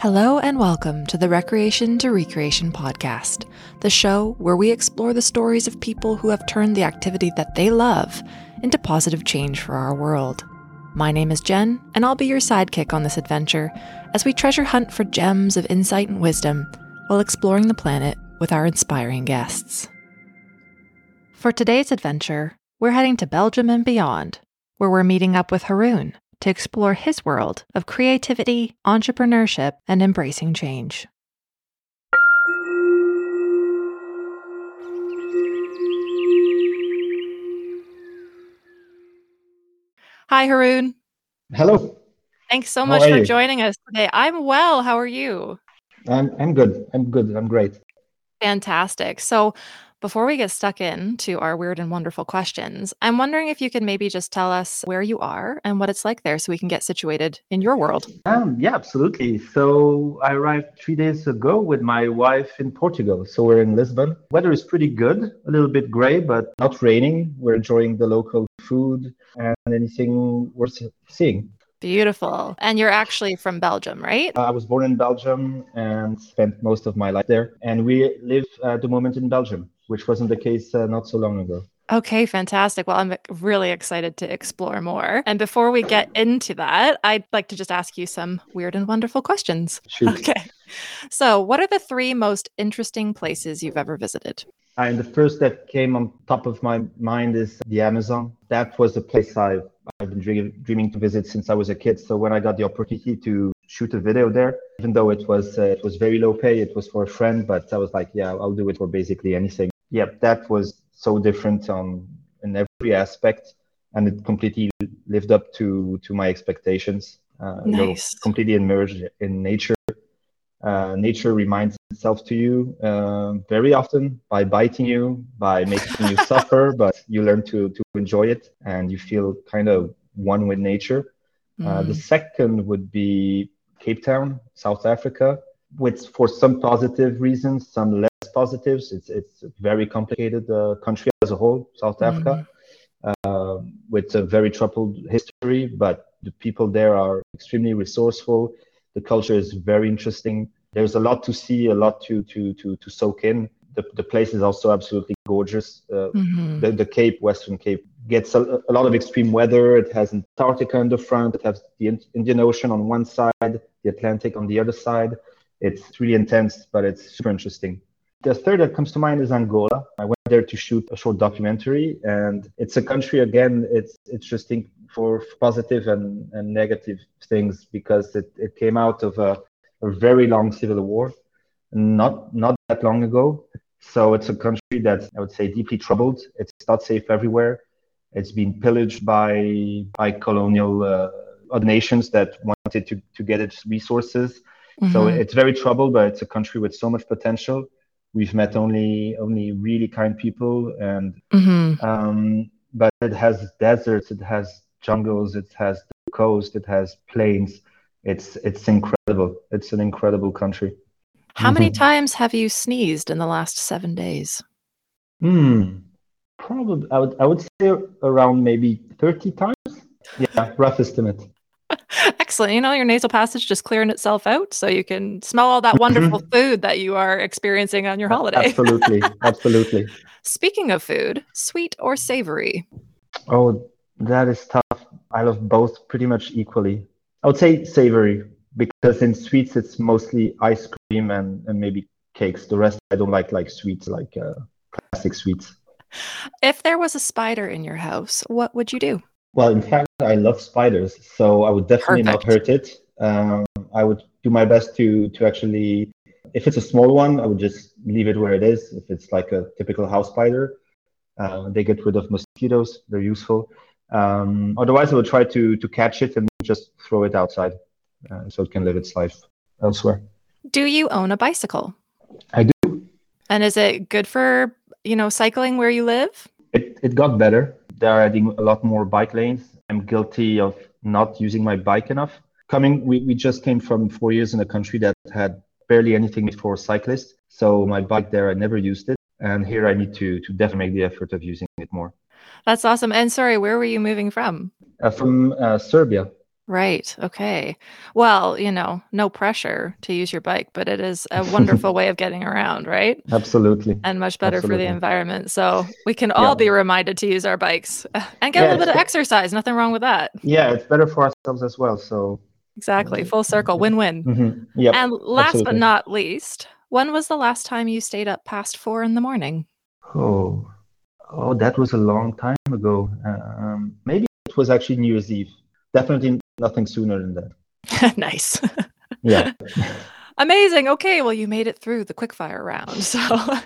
Hello and welcome to the Recreation to Recreation podcast, the show where we explore the stories of people who have turned the activity that they love into positive change for our world. My name is Jen, and I'll be your sidekick on this adventure as we treasure hunt for gems of insight and wisdom while exploring the planet with our inspiring guests. For today's adventure, we're heading to Belgium and beyond, where we're meeting up with Haroun, to explore his world of creativity, entrepreneurship, and embracing change. Hi, Haroun. Hello. Thanks so much for you? joining us today. I'm well. How are you? I'm I'm good. I'm good. I'm great. Fantastic. So, before we get stuck into our weird and wonderful questions, I'm wondering if you could maybe just tell us where you are and what it's like there so we can get situated in your world. Um, yeah, absolutely. So I arrived three days ago with my wife in Portugal. So we're in Lisbon. Weather is pretty good, a little bit gray, but not raining. We're enjoying the local food and anything worth seeing. Beautiful. And you're actually from Belgium, right? Uh, I was born in Belgium and spent most of my life there. And we live at the moment in Belgium which wasn't the case uh, not so long ago. Okay, fantastic. Well, I'm really excited to explore more. And before we get into that, I'd like to just ask you some weird and wonderful questions. Shoot. Okay. So, what are the three most interesting places you've ever visited? Uh, and the first that came on top of my mind is the Amazon. That was a place I've, I've been dream, dreaming to visit since I was a kid. So when I got the opportunity to shoot a video there, even though it was uh, it was very low pay, it was for a friend, but I was like, yeah, I'll do it for basically anything yeah, that was so different on in every aspect, and it completely lived up to to my expectations. Uh, nice. completely immersed in nature. Uh, nature reminds itself to you uh, very often by biting you, by making you suffer, but you learn to to enjoy it, and you feel kind of one with nature. Mm. the second would be Cape Town, South Africa, with for some positive reasons, some less positives. It's it's a very complicated uh, country as a whole, South mm-hmm. Africa, uh, with a very troubled history. But the people there are extremely resourceful. The culture is very interesting. There's a lot to see, a lot to to to to soak in. The, the place is also absolutely gorgeous. Uh, mm-hmm. the, the Cape, Western Cape, gets a, a, lot of extreme weather. It has Antarctica in the front. It has the Indian Ocean on one side, the Atlantic on the other side. It's really intense, but it's super interesting. The third that comes to mind is Angola. I went there to shoot a short documentary, and it's a country again. It's interesting for positive and, and negative things because it, it came out of a, a very long civil war, not not that long ago. So it's a country that I would say deeply troubled. It's not safe everywhere. It's been pillaged by by colonial uh, nations that wanted to, to get its resources. Mm-hmm. So it's very troubled, but it's a country with so much potential we've met only only really kind people and mm-hmm. um, but it has deserts it has jungles it has the coast it has plains. It's it's incredible. It's an incredible country. How many mm-hmm. times have you sneezed in the last seven days? Hmm. Probably i would i would say around maybe 30 times. Yeah rough estimate Excellent. You know, your nasal passage just clearing itself out so you can smell all that wonderful mm-hmm. food that you are experiencing on your holiday. Absolutely. Absolutely. Speaking of food, sweet or savory? Oh, that is tough. I love both pretty much equally. I would say savory because in sweets it's mostly ice cream and, and maybe cakes. The rest I don't like like sweets like uh, classic sweets. If there was a spider in your house, what would you do? Well, in fact, I love spiders, so I would definitely Perfect. not hurt it. Um, I would do my best to to actually, if it's a small one, I would just leave it where it is. If it's like a typical house spider, uh, they get rid of mosquitoes. They're useful. Um, otherwise, I would try to to catch it and just throw it outside, uh, so it can live its life elsewhere. Do you own a bicycle? I do. And is it good for you know cycling where you live? It it got better they're adding a lot more bike lanes. I'm guilty of not using my bike enough. Coming, we, we just came from four years in a country that had barely anything for cyclists. So my bike there, I never used it. And here I need to, to definitely make the effort of using it more. That's awesome. And sorry, where were you moving from? Uh, from uh, Serbia. Right. Okay. Well, you know, no pressure to use your bike, but it is a wonderful way of getting around, right? Absolutely. And much better for the environment. So we can all Yeah. be reminded to use our bikes and get a little bit of exercise. Nothing wrong with that. Yeah, it's better for ourselves as well. So, Exactly. Full circle, win win. mhm. yep. And last but not least, when was the last time you stayed up past four in the morning? Oh, oh, that was a long time ago. Um, maybe it was actually New Year's Eve. Definitely nothing sooner than that. nice. Yeah. Amazing. Okay, well, you made it through the quickfire round. So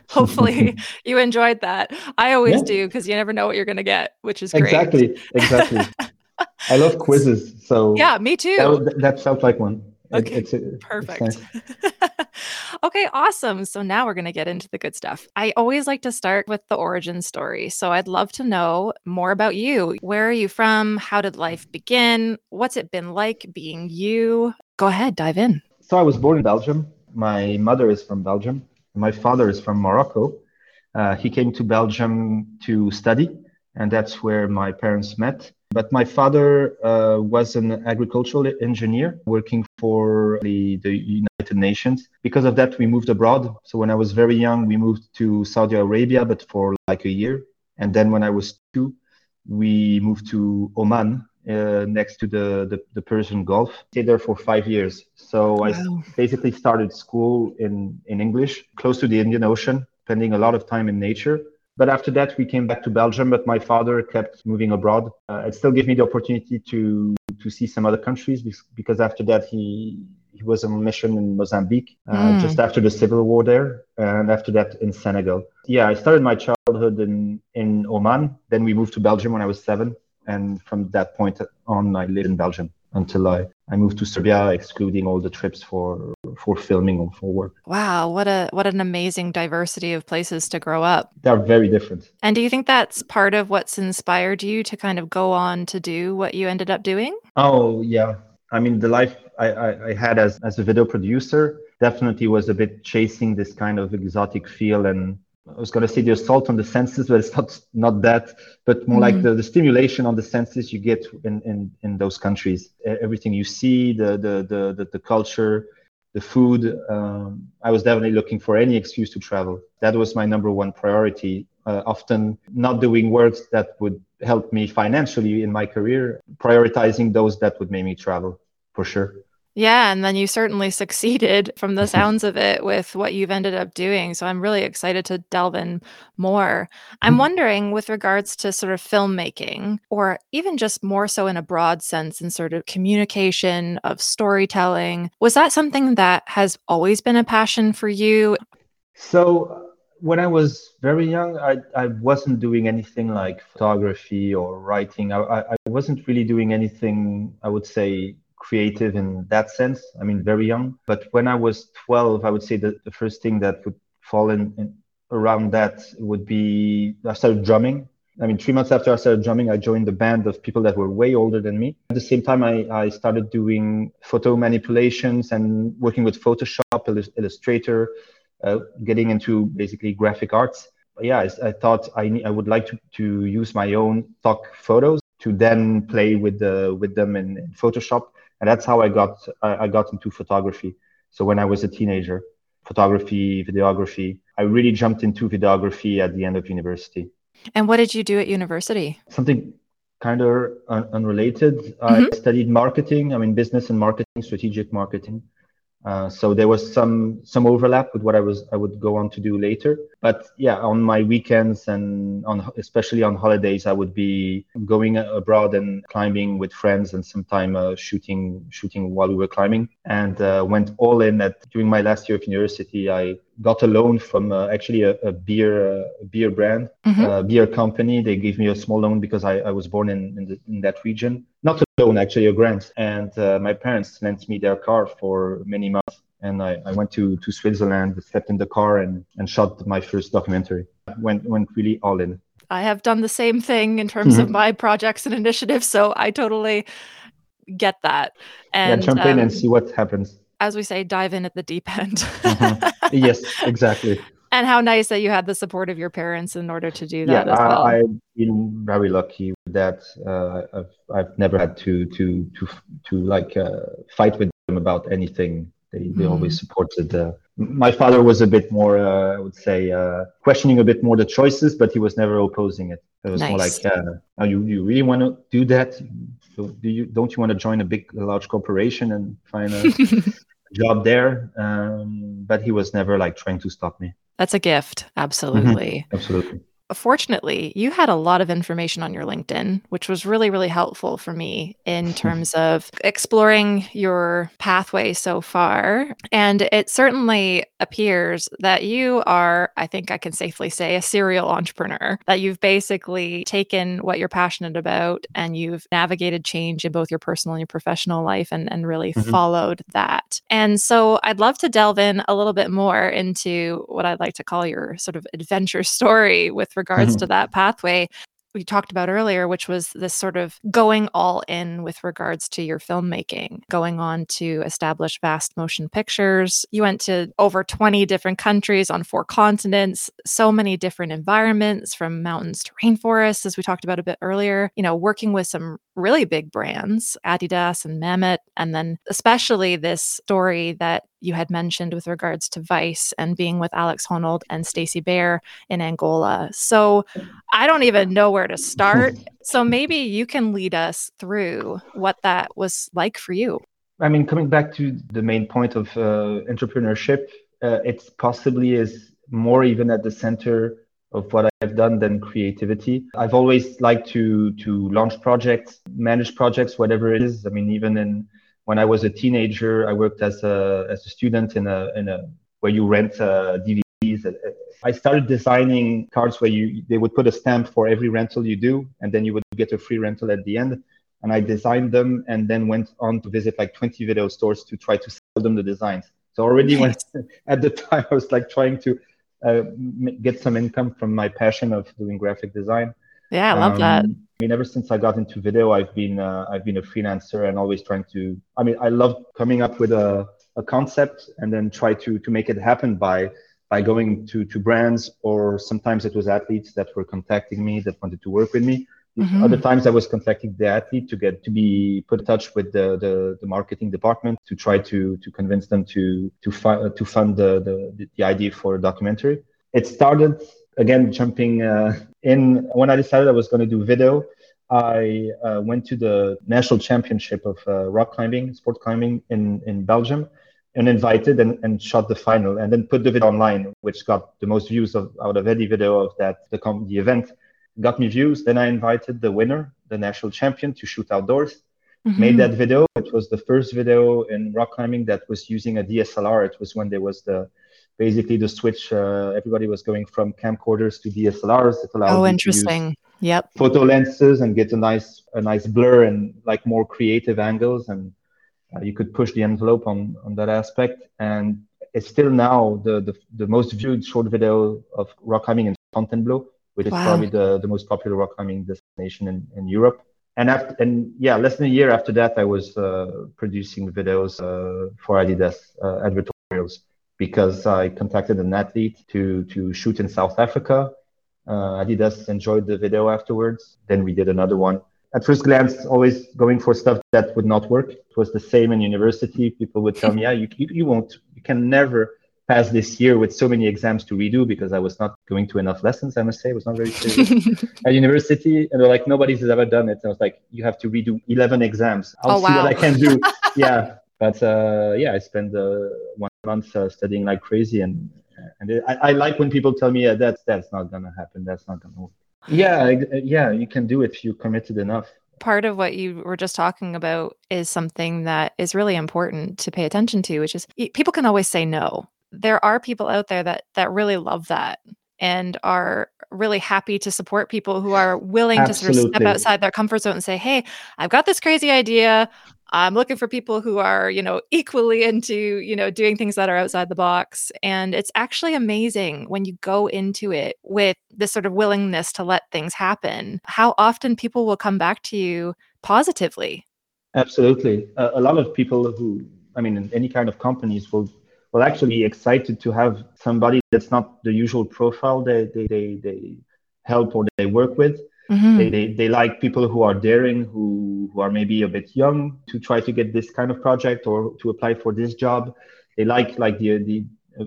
hopefully you enjoyed that. I always Yeah. do because you never know what you're going to get, which is great. exactly. Exactly. I love quizzes. So Yeah, me too. that, that felt like one. It- Okay, it's, it's Perfect. nice. okay, awesome. So now we're going to get into the good stuff. I always like to start with the origin story. So I'd love to know more about you. Where are you from? How did life begin? What's it been like being you? Go ahead, dive in. So I was born in Belgium. My mother is from Belgium. My father is from Morocco. Uh, he came to Belgium to study, and that's where my parents met. But my father uh, was an agricultural engineer working for the, the United Nations. Because of that, we moved abroad. So when I was very young, we moved to Saudi Arabia, but for like a year. And then when I was two, we moved to Oman, uh, next to the, the, the Persian Gulf. Stayed there for five years. So I Wow. basically started school in, in English, close to the Indian Ocean, spending a lot of time in nature. But after that, we came back to Belgium, but my father kept moving abroad. Uh, it still gave me the opportunity to, to see some other countries because after that, he, he was on a mission in Mozambique, uh, Mm. just after the civil war there, and after that in Senegal. Yeah, I started my childhood in, in Oman. Then we moved to Belgium when I was seven. And from that point on, I lived in Belgium until I, I moved to Serbia, excluding all the trips for, for filming or for work. Wow, what a what an amazing diversity of places to grow up. They are very different. And do you think that's part of what's inspired you to kind of go on to do what you ended up doing? Oh yeah. I mean, the life I, I, I had as, as a video producer definitely was a bit chasing this kind of exotic feel and I was gonna say the assault on the senses, but it's not not that, but more like Mhm. the, the stimulation on the senses you get in, in, in those countries. Everything you see, the the the the, the culture, the food. Um, I was definitely looking for any excuse to travel. That was my number one priority. Uh, often not doing works that would help me financially in my career, prioritizing those that would make me travel for sure. Yeah, and then you certainly succeeded from the sounds of it with what you've ended up doing. So I'm really excited to delve in more. I'm Mhm. wondering, with regards to sort of filmmaking, or even just more so in a broad sense, in sort of communication, of storytelling, was that something that has always been a passion for you? So when I was very young, I, I wasn't doing anything like photography or writing. I, I, I wasn't really doing anything, I would say, creative in that sense. I mean, very young. But when I was 12, I would say that the first thing that would fall in, in around that would be I started drumming. I mean, three months after I started drumming, I joined a band of people that were way older than me. At the same time, I, I started doing photo manipulations and working with Photoshop, Illus- Illustrator, uh, getting into basically graphic arts. But yeah, I, I thought I, ne- I would like to, to use my own stock photos to then play with the with them in, in Photoshop, and that's how I got I, I got into photography. So when I was a teenager, photography, videography, I really jumped into videography at the end of university. And what did you do at university? Something kind of un- unrelated. I mm-hmm. studied marketing. I mean, business and marketing, strategic marketing. Uh, so there was some some overlap with what I was I would go on to do later. But yeah, on my weekends and on especially on holidays, I would be going abroad and climbing with friends, and sometime uh, shooting shooting while we were climbing. And uh, went all in at during my last year of university. I got a loan from uh, actually a, a beer uh, beer brand Mhm. uh, beer company. They gave me a small loan because I, I was born in in, the, in that region. Not a loan, actually a grant. And uh, my parents lent me their car for many months. And I, I went to, to Switzerland, stepped in the car, and, and shot my first documentary. Went went really all in. I have done the same thing in terms of Mhm. my projects and initiatives. So I totally get that. And yeah, jump in um, and see what happens. As we say, dive in at the deep end. Mhm. yes, exactly. and how nice that you had the support of your parents in order to do that. Yeah, as well. I, have been very lucky with that. Uh, I've I've never had to to to to like uh, fight with them about anything. They they mm. always supported. Uh, my father was a bit more, uh, I would say, uh, questioning a bit more the choices, but he was never opposing it. It was nice. more like, uh, oh, you you really want to do that? So do you don't you want to join a big, large corporation and find a job there? Um, but he was never like trying to stop me. That's a gift. Absolutely. Mm-hmm. Absolutely fortunately, you had a lot of information on your LinkedIn, which was really, really helpful for me in terms of exploring your pathway so far. And it certainly appears that you are, I think I can safely say, a serial entrepreneur, that you've basically taken what you're passionate about and you've navigated change in both your personal and your professional life and, and really mm-hmm. followed that. And so I'd love to delve in a little bit more into what I'd like to call your sort of adventure story with regards mm-hmm. to that pathway we talked about earlier, which was this sort of going all in with regards to your filmmaking, going on to establish Vast Motion Pictures. You went to over 20 different countries on four continents, so many different environments from mountains to rainforests, as we talked about a bit earlier, you know, working with some really big brands, Adidas and Mammut, and then especially this story that you had mentioned with regards to Vice and being with Alex Honnold and Stacy Bare in Angola. So I don't even know where to start. so maybe you can lead us through what that was like for you. I mean, coming back to the main point of uh, entrepreneurship, uh, it's possibly is more even at the center of what I've done than creativity. I've always liked to to launch projects, manage projects, whatever it is. I mean, even in when I was a teenager, I worked as a as a student in a in a where you rent uh, DVDs. I started designing cards where you they would put a stamp for every rental you do, and then you would get a free rental at the end. And I designed them, and then went on to visit like 20 video stores to try to sell them the designs. So already when at the time I was like trying to uh, get some income from my passion of doing graphic design. Yeah, I love um, that. I mean, ever since I got into video, I've been uh, I've been a freelancer and always trying to. I mean, I love coming up with a, a concept and then try to to make it happen by by going to to brands or sometimes it was athletes that were contacting me that wanted to work with me. Mm-hmm. Other times I was contacting the athlete to get to be put in touch with the, the, the marketing department to try to to convince them to to, fi- to fund the, the the idea for a documentary. It started again jumping uh, in when I decided I was going to do video. I uh, went to the national championship of uh, rock climbing, sport climbing in in Belgium, and invited and, and shot the final, and then put the video online, which got the most views of, out of any video of that the the event. Got me views. Then I invited the winner, the national champion, to shoot outdoors. Mm-hmm. Made that video. It was the first video in rock climbing that was using a DSLR. It was when there was the basically the switch uh, everybody was going from camcorders to dslrs it allowed oh interesting yep photo lenses and get a nice a nice blur and like more creative angles and uh, you could push the envelope on on that aspect and it's still now the the, the most viewed short video of rock climbing in fontainebleau which is wow. probably the, the most popular rock climbing destination in, in europe and after and yeah less than a year after that i was uh, producing videos uh, for adidas uh, advertorials because I contacted an athlete to to shoot in South Africa. Uh, Adidas enjoyed the video afterwards. Then we did another one. At first glance, always going for stuff that would not work. It was the same in university. People would tell me, "Yeah, you, you, you won't, you can never pass this year with so many exams to redo because I was not going to enough lessons. I must say, I was not very serious at university." And they're like, "Nobody's ever done it." And I was like, "You have to redo 11 exams. I'll oh, see wow. what I can do." yeah, but uh, yeah, I spent uh, one month uh, studying like crazy, and and it, I, I, like when people tell me yeah, that's that's not gonna happen, that's not gonna work. Yeah, yeah, you can do it if you committed enough. Part of what you were just talking about is something that is really important to pay attention to, which is people can always say no. There are people out there that that really love that and are really happy to support people who are willing Absolutely. to sort of step outside their comfort zone and say, "Hey, I've got this crazy idea. I'm looking for people who are, you know, equally into, you know, doing things that are outside the box." And it's actually amazing when you go into it with this sort of willingness to let things happen. How often people will come back to you positively. Absolutely. Uh, a lot of people who I mean, in any kind of companies will will actually excited to have somebody that's not the usual profile they, they, they, they help or they work with. Mm-hmm. They, they, they like people who are daring, who, who are maybe a bit young to try to get this kind of project or to apply for this job. They like like the, the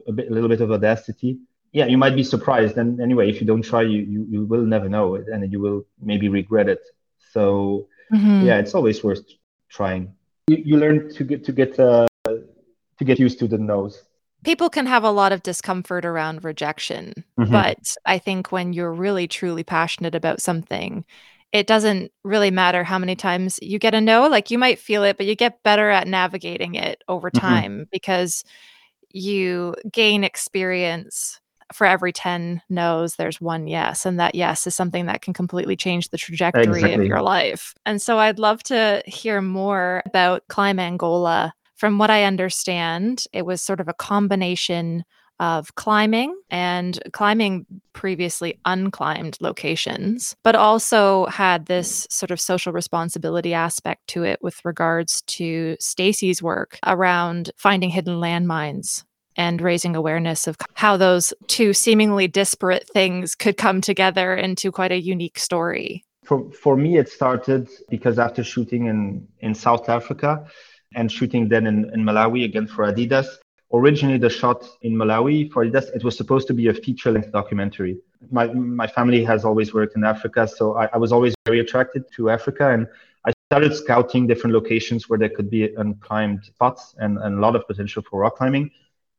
a, bit, a little bit of audacity. Yeah, you might be surprised. And anyway, if you don't try, you, you, you will never know it and you will maybe regret it. So mm-hmm. yeah, it's always worth trying. You, you learn to get to get uh, to get used to the nose people can have a lot of discomfort around rejection mm-hmm. but i think when you're really truly passionate about something it doesn't really matter how many times you get a no like you might feel it but you get better at navigating it over mm-hmm. time mm-hmm. because you gain experience for every 10 no's there's one yes and that yes is something that can completely change the trajectory exactly. of your life and so i'd love to hear more about climb angola from what I understand, it was sort of a combination of climbing and climbing previously unclimbed locations, but also had this sort of social responsibility aspect to it with regards to Stacy's work around finding hidden landmines and raising awareness of how those two seemingly disparate things could come together into quite a unique story. For, for me, it started because after shooting in, in South Africa, and shooting then in, in Malawi again for Adidas. Originally, the shot in Malawi for Adidas, it was supposed to be a feature length documentary. My, my family has always worked in Africa, so I, I was always very attracted to Africa. And I started scouting different locations where there could be unclimbed spots and, and a lot of potential for rock climbing.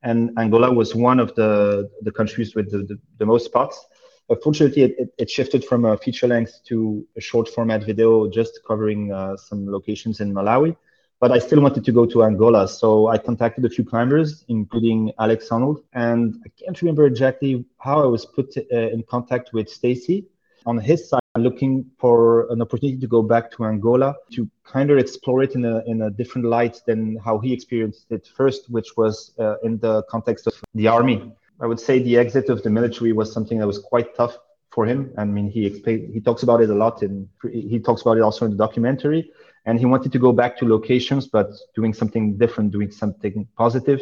And Angola was one of the, the countries with the, the, the most spots. Unfortunately, it, it, it, shifted from a feature length to a short format video just covering uh, some locations in Malawi but I still wanted to go to Angola. So I contacted a few climbers, including Alex Honnold. And I can't remember exactly how I was put uh, in contact with Stacy on his side, looking for an opportunity to go back to Angola to kind of explore it in a, in a different light than how he experienced it first, which was uh, in the context of the army. I would say the exit of the military was something that was quite tough for him. I mean, he explained, he talks about it a lot, and he talks about it also in the documentary and he wanted to go back to locations, but doing something different, doing something positive.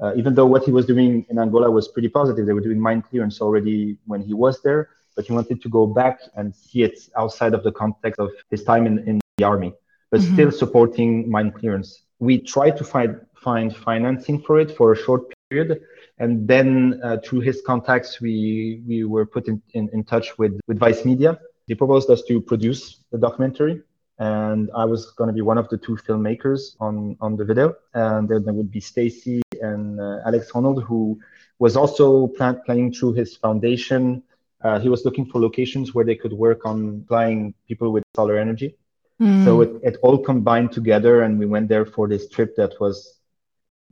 Uh, even though what he was doing in Angola was pretty positive, they were doing mine clearance already when he was there, but he wanted to go back and see it outside of the context of his time in, in the army, but mm-hmm. still supporting mine clearance. We tried to find find financing for it for a short period, and then uh, through his contacts, we we were put in, in, in touch with with Vice Media. They proposed us to produce the documentary and I was going to be one of the two filmmakers on on the video. And then there would be Stacy and uh, Alex Honnold, who was also plan- planning through his foundation. Uh, he was looking for locations where they could work on applying people with solar energy. Mm. So it, it all combined together, and we went there for this trip that was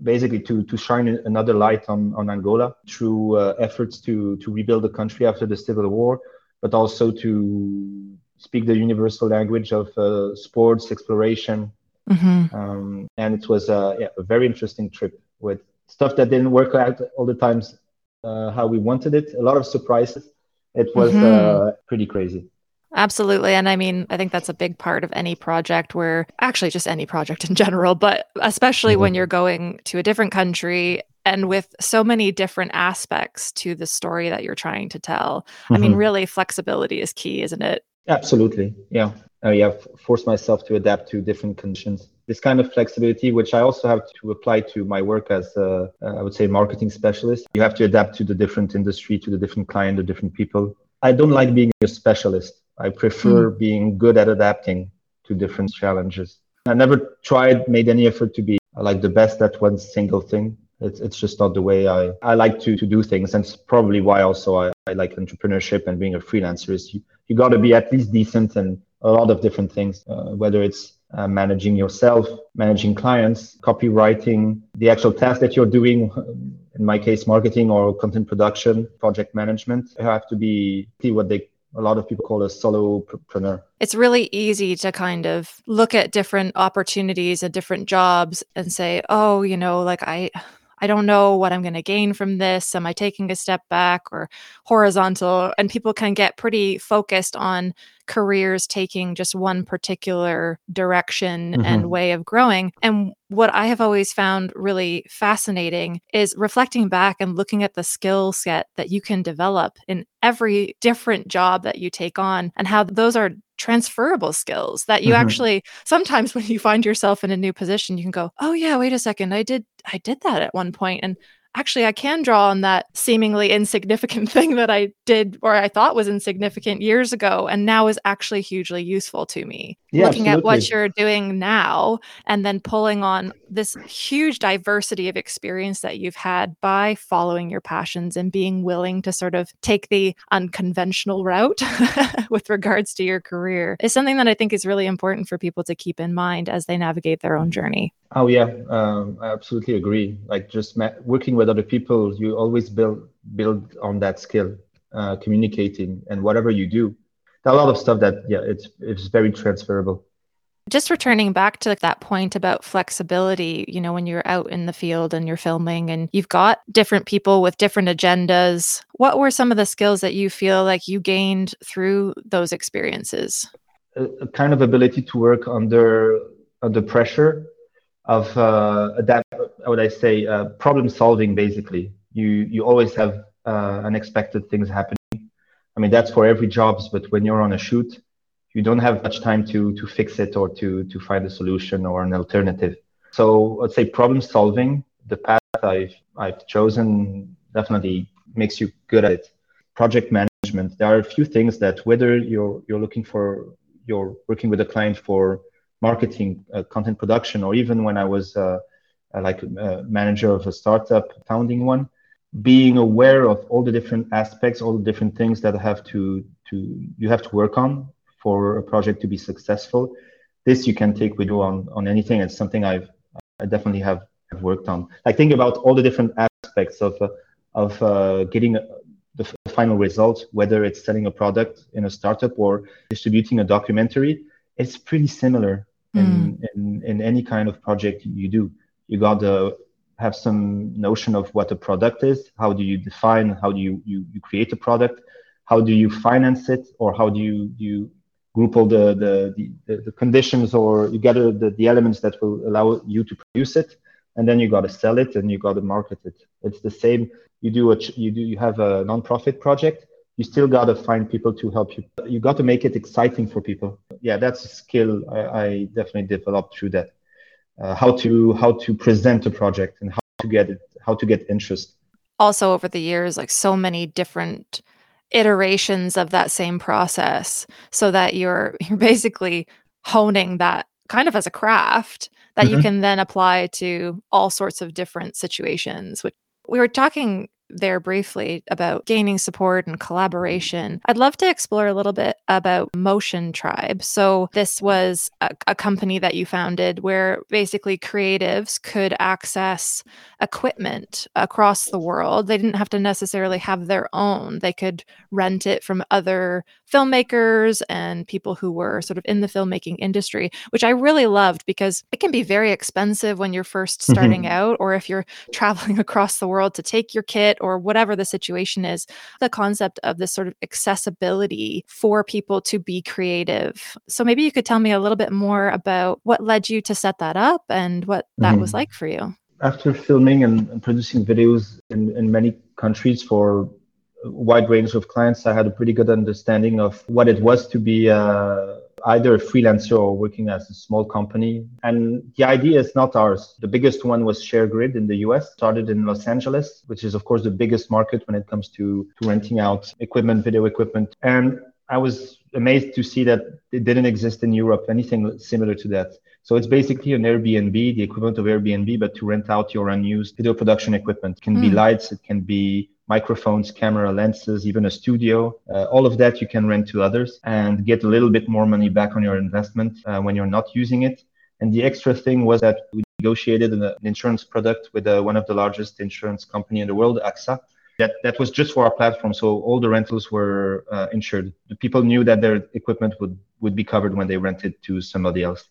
basically to to shine another light on on Angola through uh, efforts to to rebuild the country after the civil war, but also to speak the universal language of uh, sports exploration. Mm-hmm. Um, and it was uh, yeah, a very interesting trip with stuff that didn't work out all the times uh, how we wanted it. A lot of surprises. It was mm-hmm. Uh, pretty crazy. Absolutely. And I mean, I think that's a big part of any project where actually just any project in general, but especially mm-hmm. when you're going to a different country and with so many different aspects to the story that you're trying to tell. Mm-hmm. I mean, mm-hmm. really, flexibility is key, isn't it? Absolutely. Yeah. Uh, yeah. forced myself to adapt to different conditions. This kind of flexibility, which I also have to apply to my work as a, I would say, marketing specialist. You have to adapt to the different industry, to the different client, the different people. I don't like being a specialist. I prefer mm. being good at adapting to different challenges. I never tried, made any effort to be like the best at one single thing. It's, it's just not the way I, I like to, to do things. And it's probably why also I, I like entrepreneurship and being a freelancer is you, you got to be at least decent in a lot of different things, uh, whether it's uh, managing yourself, managing clients, copywriting, the actual task that you're doing. In my case, marketing or content production, project management. You have to be what they a lot of people call a solopreneur. It's really easy to kind of look at different opportunities and different jobs and say, "Oh, you know, like I I don't know what I'm going to gain from this. Am I taking a step back or horizontal? And people can get pretty focused on careers taking just one particular direction mm-hmm. and way of growing. And what I have always found really fascinating is reflecting back and looking at the skill set that you can develop in every different job that you take on and how those are transferable skills that you mm-hmm. actually sometimes when you find yourself in a new position you can go oh yeah wait a second i did i did that at one point and actually I can draw on that seemingly insignificant thing that I did or I thought was insignificant years ago and now is actually hugely useful to me. Yeah, Looking absolutely. at what you're doing now and then pulling on this huge diversity of experience that you've had by following your passions and being willing to sort of take the unconventional route with regards to your career is something that I think is really important for people to keep in mind as they navigate their own journey. Oh yeah, um, I absolutely agree. Like just ma- working with other people, you always build build on that skill, uh, communicating, and whatever you do, there are a lot of stuff that yeah, it's it's very transferable. Just returning back to that point about flexibility, you know, when you're out in the field and you're filming and you've got different people with different agendas, what were some of the skills that you feel like you gained through those experiences? A, a kind of ability to work under under pressure of uh, adapt, would I say, uh, problem solving. Basically, you you always have uh, unexpected things happening. I mean, that's for every jobs, but when you're on a shoot, you don't have much time to to fix it or to to find a solution or an alternative. So let's say problem solving, the path I've I've chosen definitely makes you good at it. Project management. There are a few things that whether you're you're looking for you're working with a client for marketing, uh, content production, or even when I was uh like a manager of a startup, founding one, being aware of all the different aspects, all the different things that have to to you have to work on for a project to be successful. This you can take with you on on anything. It's something I've I definitely have, have worked on. Like think about all the different aspects of uh, of uh, getting the final result, whether it's selling a product in a startup or distributing a documentary it's pretty similar mm. in, in, in any kind of project you do. You got to have some notion of what a product is. How do you define? How do you, you, you create a product? How do you finance it? Or how do you, you group all the, the, the, the conditions or you gather the, the elements that will allow you to produce it? And then you got to sell it and you got to market it. It's the same. You do a, you do, you have a nonprofit project you still got to find people to help you. You got to make it exciting for people. Yeah, that's a skill I, I definitely developed through that. Uh, how to how to present a project and how to get it, how to get interest. Also, over the years, like so many different iterations of that same process, so that you're you're basically honing that kind of as a craft that mm-hmm. you can then apply to all sorts of different situations. Which we were talking there briefly about gaining support and collaboration. I'd love to explore a little bit about Motion Tribe. So, this was a, a, company that you founded where basically creatives could access equipment across the world. They didn't have to necessarily have their own, they could rent it from other filmmakers and people who were sort of in the filmmaking industry, which I really loved because it can be very expensive when you're first starting mm-hmm. out, or if you're traveling across the world to take your kit or whatever the situation is. The concept of this sort of accessibility for people to be creative. So maybe you could tell me a little bit more about what led you to set that up and what that mm-hmm. was like for you. After filming and producing videos in, in many countries for a wide range of clients, I had a pretty good understanding of what it was to be uh, either a freelancer or working as a small company. And the idea is not ours. The biggest one was ShareGrid in the US, started in Los Angeles, which is, of course, the biggest market when it comes to, to renting out equipment, video equipment. And I was amazed to see that it didn't exist in Europe, anything similar to that. So it's basically an Airbnb, the equivalent of Airbnb, but to rent out your unused video production equipment. It can mm. be hmm. lights, it can be microphones, camera, lenses, even a studio. Uh, all of that you can rent to others and get a little bit more money back on your investment uh, when you're not using it. And the extra thing was that we negotiated an, insurance product with uh, one of the largest insurance company in the world, AXA. That, that was just for our platform. So all the rentals were uh, insured. The people knew that their equipment would, would be covered when they rented to somebody else.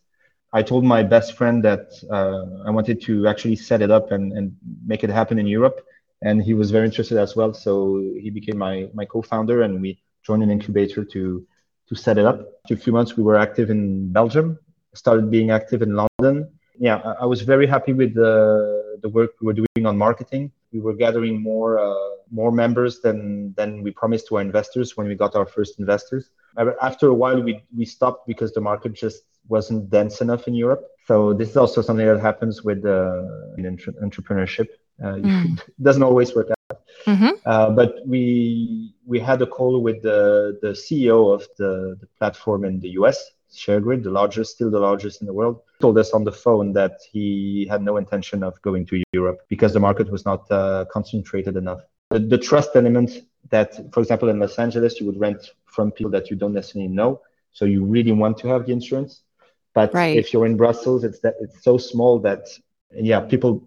I told my best friend that uh, I wanted to actually set it up and, and make it happen in Europe. And he was very interested as well. So he became my, my co-founder and we joined an incubator to, to set it up. After a few months, we were active in Belgium, started being active in London. Yeah, I, I was very happy with the, the work we were doing on marketing. We were gathering more, uh, more members than, than we promised to our investors when we got our first investors. After a while, we, we stopped because the market just wasn't dense enough in Europe. So this is also something that happens with uh, entrepreneurship. Uh, mm. It doesn't always work out. Mm-hmm. Uh, but we we had a call with the the CEO of the, the platform in the US, ShareGrid, the largest, still the largest in the world, told us on the phone that he had no intention of going to Europe because the market was not uh, concentrated enough. The, the trust element that, for example, in Los Angeles, you would rent from people that you don't necessarily know. So you really want to have the insurance. But right. if you're in Brussels, it's that it's so small that yeah, people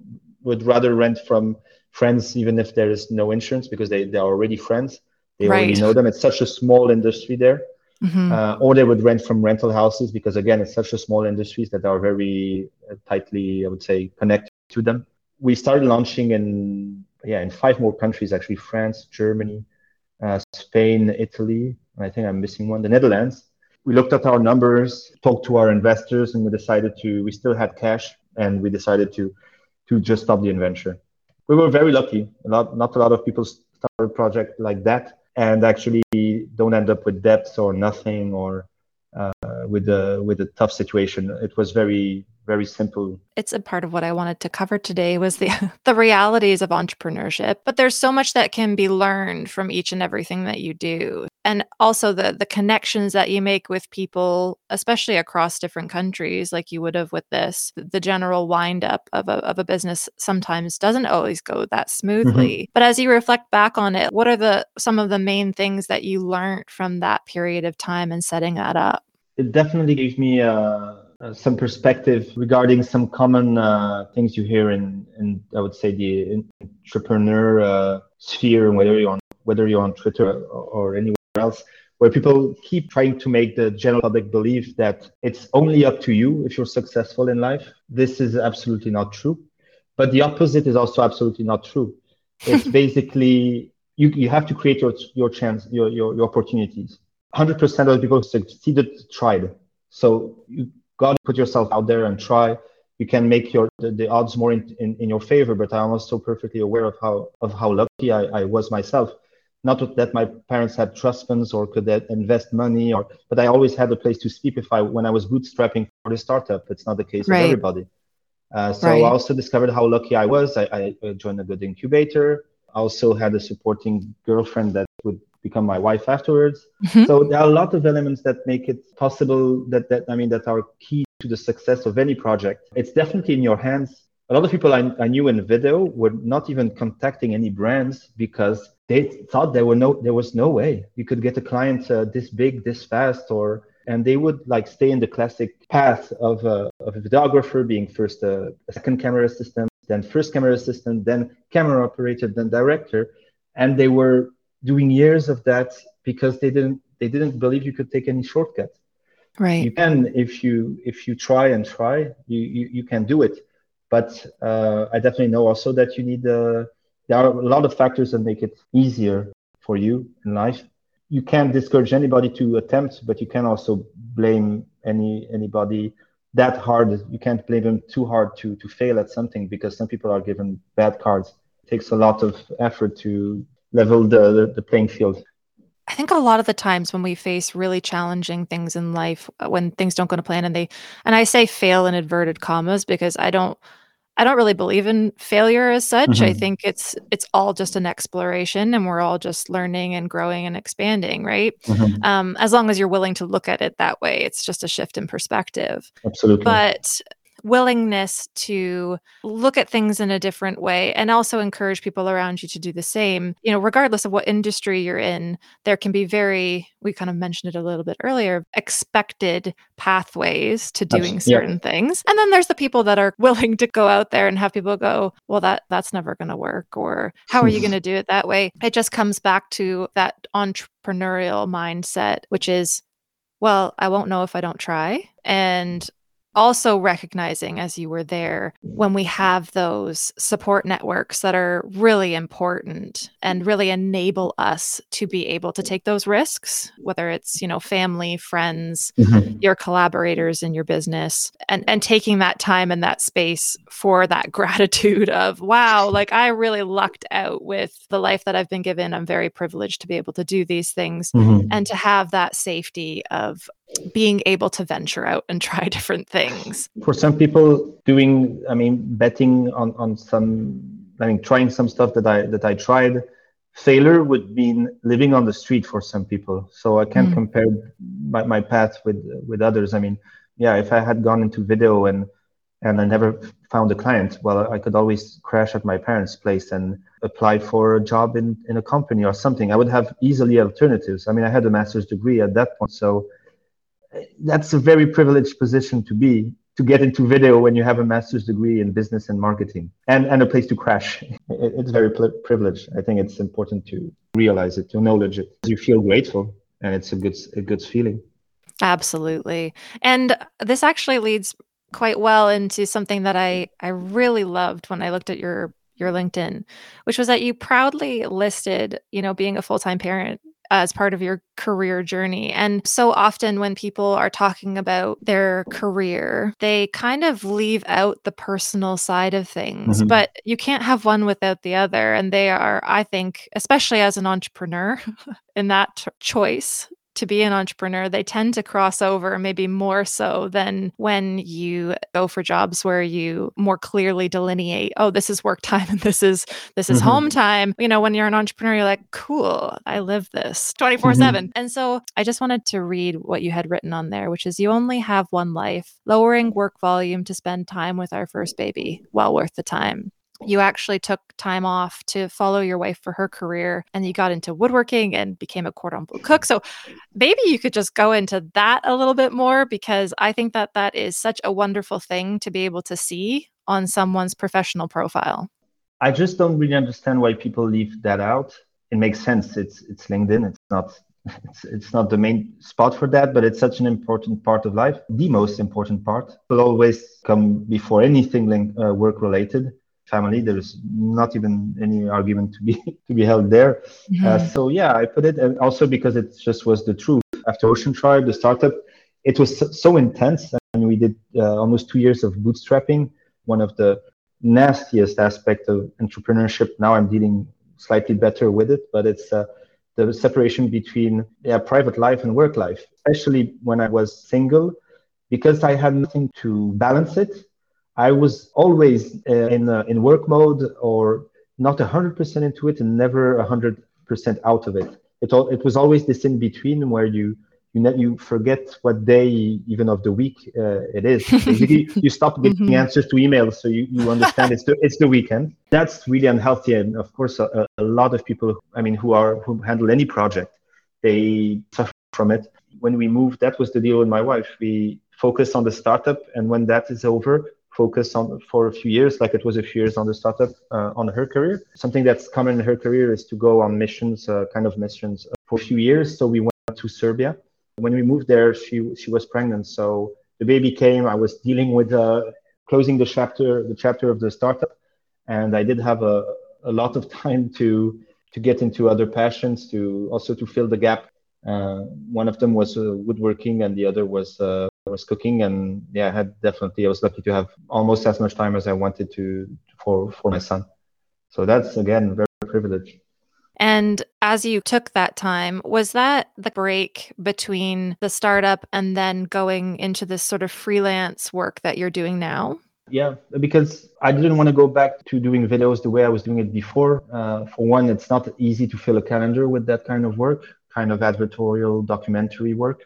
would rather rent from friends even if there is no insurance because they, they're already friends. They right. already know them. It's such a small industry there. Mm-hmm. Uh, or they would rent from rental houses because again, it's such a small industries that are very uh, tightly, I would say, connected to them. We started launching in yeah in five more countries actually: France, Germany, uh, Spain, Italy, I think I'm missing one, the Netherlands we looked at our numbers, talked to our investors, and we decided to. We still had cash, and we decided to to just stop the adventure. We were very lucky. Not not a lot of people start a project like that and actually don't end up with debts or nothing or uh, with a with a tough situation. It was very very simple. It's a part of what I wanted to cover today was the the realities of entrepreneurship, but there's so much that can be learned from each and everything that you do. And also the the connections that you make with people, especially across different countries like you would have with this. The general wind up of a of a business sometimes doesn't always go that mm-hmm. smoothly. Mm-hmm. But as you reflect back on it, what are the some of the main things that you learned from that period of time and setting that up? It definitely gave me a uh, some perspective regarding some common uh, things you hear in, in, I would say, the entrepreneur uh, sphere, whether you're on whether you're on Twitter or, or anywhere else, where people keep trying to make the general public believe that it's only up to you if you're successful in life. This is absolutely not true. But the opposite is also absolutely not true. It's basically you, you have to create your your chance, your your, your opportunities. 100% of the people who succeeded tried. So you to put yourself out there and try. You can make your the, the odds more in, in, in, your favor, but I'm also perfectly aware of how of how lucky I, I was myself. Not that my parents had trust funds or could invest money, or but I always had a place to sleep if I when I was bootstrapping for the startup. It's not the case right. everybody. Uh, so right. I also discovered how lucky I was. I, I joined a good incubator. I also had a supporting girlfriend that would become my wife afterwards. Mm-hmm. So there are a lot of elements that make it possible that, that I mean that are key to the success of any project. It's definitely in your hands. A lot of people I, I knew in video were not even contacting any brands because they thought there were no there was no way you could get a client uh, this big this fast or and they would like stay in the classic path of a, of a videographer being first a, a second camera assistant then first camera assistant then camera operator then director and they were doing years of that because they didn't they didn't believe you could take any shortcut. Right. You can if you if you try and try you you, you can do it. But uh, i definitely know also that you need uh, there are a lot of factors that make it easier for you in life. You can't discourage anybody to attempt but you can also blame any anybody that hard. You can't blame them too hard to to fail at something because some people are given bad cards. It takes a lot of effort to level the, the, the playing field. I think a lot of the times when we face really challenging things in life, uh, when things don't go to plan and they, and I say fail in inverted commas because I don't, I don't really believe in failure as such. Mm-hmm. I think it's it's all just an exploration, and we're all just learning and growing and expanding, right? Mm-hmm. Um, as long as you're willing to look at it that way, it's just a shift in perspective. Absolutely. But willingness to look at things in a different way and also encourage people around you to do the same. You know, regardless of what industry you're in, there can be very, we kind of mentioned it a little bit earlier, expected pathways to doing certain yeah. things. And then there's the people that are willing to go out there and have people go, well, that that's never going to work or how are you mm-hmm. going to do it that way? It just comes back to that entrepreneurial mindset, which is well, I won't know if I don't try. And also recognizing as you were there when we have those support networks that are really important and really enable us to be able to take those risks whether it's you know family friends mm-hmm. your collaborators in your business and and taking that time and that space for that gratitude of wow like i really lucked out with the life that i've been given i'm very privileged to be able to do these things mm-hmm. and to have that safety of being able to venture out and try different things. For some people doing i mean betting on on some i mean trying some stuff that i that i tried failure would mean living on the street for some people. So i can't mm. compare my, my path with with others. I mean yeah if i had gone into video and and i never found a client well i could always crash at my parents place and apply for a job in in a company or something. I would have easily alternatives. I mean i had a master's degree at that point so that's a very privileged position to be to get into video when you have a master's degree in business and marketing and, and a place to crash. It's very privileged. I think it's important to realize it, to acknowledge it. You feel grateful and it's a good, a good feeling. Absolutely. And this actually leads quite well into something that I, I really loved when I looked at your your LinkedIn, which was that you proudly listed, you know, being a full-time parent as part of your career journey. And so often when people are talking about their career, they kind of leave out the personal side of things, mm-hmm. but you can't have one without the other. And they are, I think, especially as an entrepreneur in that t- choice, to be an entrepreneur, they tend to cross over maybe more so than when you go for jobs where you more clearly delineate, oh, this is work time and this is this is mm-hmm. home time. You know, when you're an entrepreneur, you're like, cool, I live this 24 mm-hmm. 7. And so I just wanted to read what you had written on there, which is you only have one life, lowering work volume to spend time with our first baby, well worth the time you actually took time off to follow your wife for her career and you got into woodworking and became a cordon bleu cook. So maybe you could just go into that a little bit more because i think that that is such a wonderful thing to be able to see on someone's professional profile. I just don't really understand why people leave that out. It makes sense. It's it's linkedin. It's not it's, it's not the main spot for that, but it's such an important part of life, the most important part. Will always come before anything link, uh, work related family. There's not even any argument to be to be held there. Mm-hmm. Uh, so yeah, I put it, and also because it just was the truth. After MotionTribe, the startup, it was so, so intense, and we did uh, almost two years of bootstrapping. One of the nastiest aspect of entrepreneurship. Now I'm dealing slightly better with it, but it's uh, the separation between yeah, private life and work life, especially when I was single, because I had nothing to balance it I was always uh, in uh, in work mode or not 100% into it and never 100% out of it. It all, it was always this in between where you you ne- you forget what day even of the week uh, it is. Basically, you stop getting mm-hmm. answers to emails, so you, you understand it's the it's the weekend. That's really unhealthy, and of course, a, a lot of people, I mean, who are who handle any project, they suffer from it. When we moved, that was the deal with my wife. We focus on the startup, and when that is over, focus on for a few years, like it was a few years on the startup uh, on her career. Something that's common in her career is to go on missions, uh, kind of missions uh, for a few years. So we went to Serbia. When we moved there, she she was pregnant. So the baby came. I was dealing with uh, closing the chapter, the chapter of the startup, and I did have a, a lot of time to to get into other passions, to also to fill the gap. Uh, one of them was uh, woodworking, and the other was I was cooking, and yeah, I had definitely. I was lucky to have almost as much time as I wanted to for for my son. So that's again very privileged. And as you took that time, was that the break between the startup and then going into this sort of freelance work that you're doing now? Yeah, because I didn't want to go back to doing videos the way I was doing it before. Uh, for one, it's not easy to fill a calendar with that kind of work, kind of advertorial documentary work.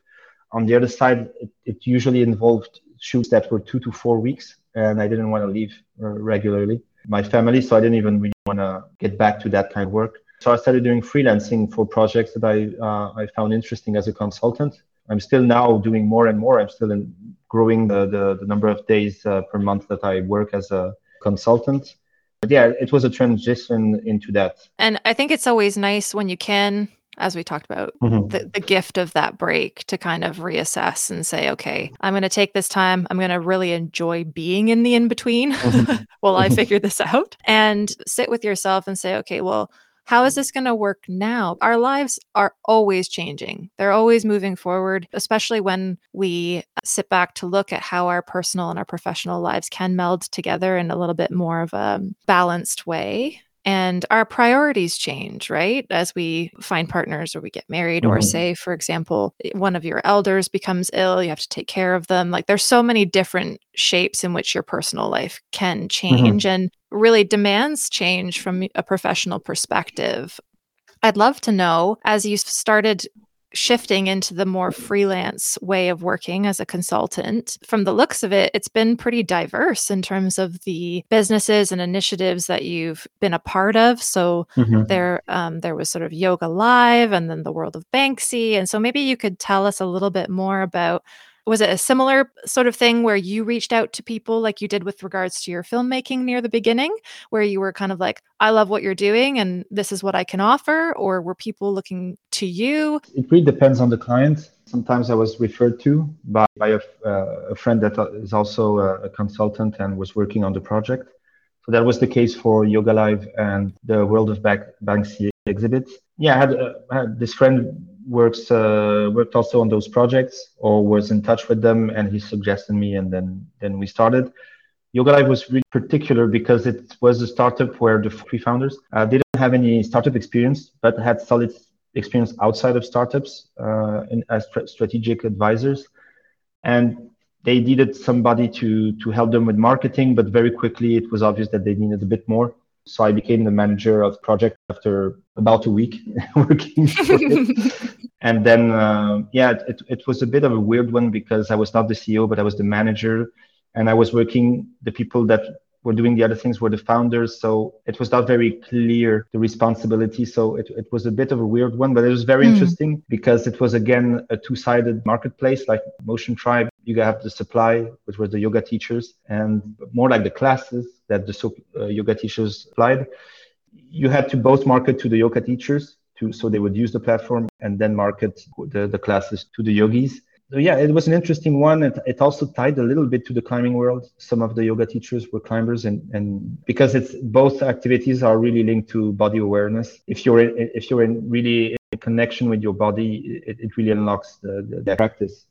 On the other side, it, it usually involved shoots that were two to four weeks, and I didn't want to leave uh, regularly my family, so I didn't even really want to get back to that kind of work. So I started doing freelancing for projects that I uh, I found interesting as a consultant. I'm still now doing more and more. I'm still in growing the, the, the number of days uh, per month that I work as a consultant. But yeah, it was a transition into that. And I think it's always nice when you can as we talked about, mm-hmm. the, the gift of that break to kind of reassess and say, okay, I'm going to take this time. I'm going to really enjoy being in the in between mm-hmm. while I mm-hmm. figure this out and sit with yourself and say, okay, well, how is this going to work now? Our lives are always changing. They're always moving forward, especially when we sit back to look at how our personal and our professional lives can meld together in a little bit more of a balanced way and our priorities change, right? As we find partners or we get married, mm-hmm. or say, for example, one of your elders becomes ill, you have to take care of them. Like there's so many different shapes in which your personal life can mm-hmm. change mm-hmm. and really demands change from a professional perspective. I'd love to know as you started shifting into the more freelance way of working as a consultant. From the looks of it, it's been pretty diverse in terms of the businesses and initiatives that you've been a part of. So mm-hmm. there, um, there was sort of Yoga Live, and then the World of Banksy, and so maybe you could tell us a little bit more about was it a similar sort of thing where you reached out to people like you did with regards to your filmmaking near the beginning where you were kind of like i love what you're doing and this is what i can offer or were people looking to you? It really depends on the client. Sometimes i was referred to by, by a, uh, a friend that is also a, a consultant and was working on the project. So that was the case for yoga live and the world of Bank- banksy exhibits yeah I had, uh, I had this friend works uh, worked also on those projects or was in touch with them and he suggested me and then then we started. Yoga live was really particular because it was a startup where the three founders uh, didn't have any startup experience but had solid experience outside of startups uh, in, as strategic advisors. And they needed somebody to to help them with marketing but very quickly it was obvious that they needed a bit more so I became the manager of the project after about a week working for it. and then, uh, yeah, it, it was a bit of a weird one because I was not the CEO, but I was the manager. And I was working, the people that were doing the other things were the founders. So it was not very clear the responsibility. So it, it was a bit of a weird one, but it was very mm. interesting because it was again a two sided marketplace like Motion Tribe. You have the supply, which were the yoga teachers, and more like the classes that the uh, yoga teachers applied. You had to both market to the yoga teachers to, so they would use the platform and then market the, the classes to the yogis so yeah, it was an interesting one. It, it also tied a little bit to the climbing world. Some of the yoga teachers were climbers, and, and because it's both activities are really linked to body awareness. If you're in, if you're in really in connection with your body, it, it really unlocks the, the, the, practice.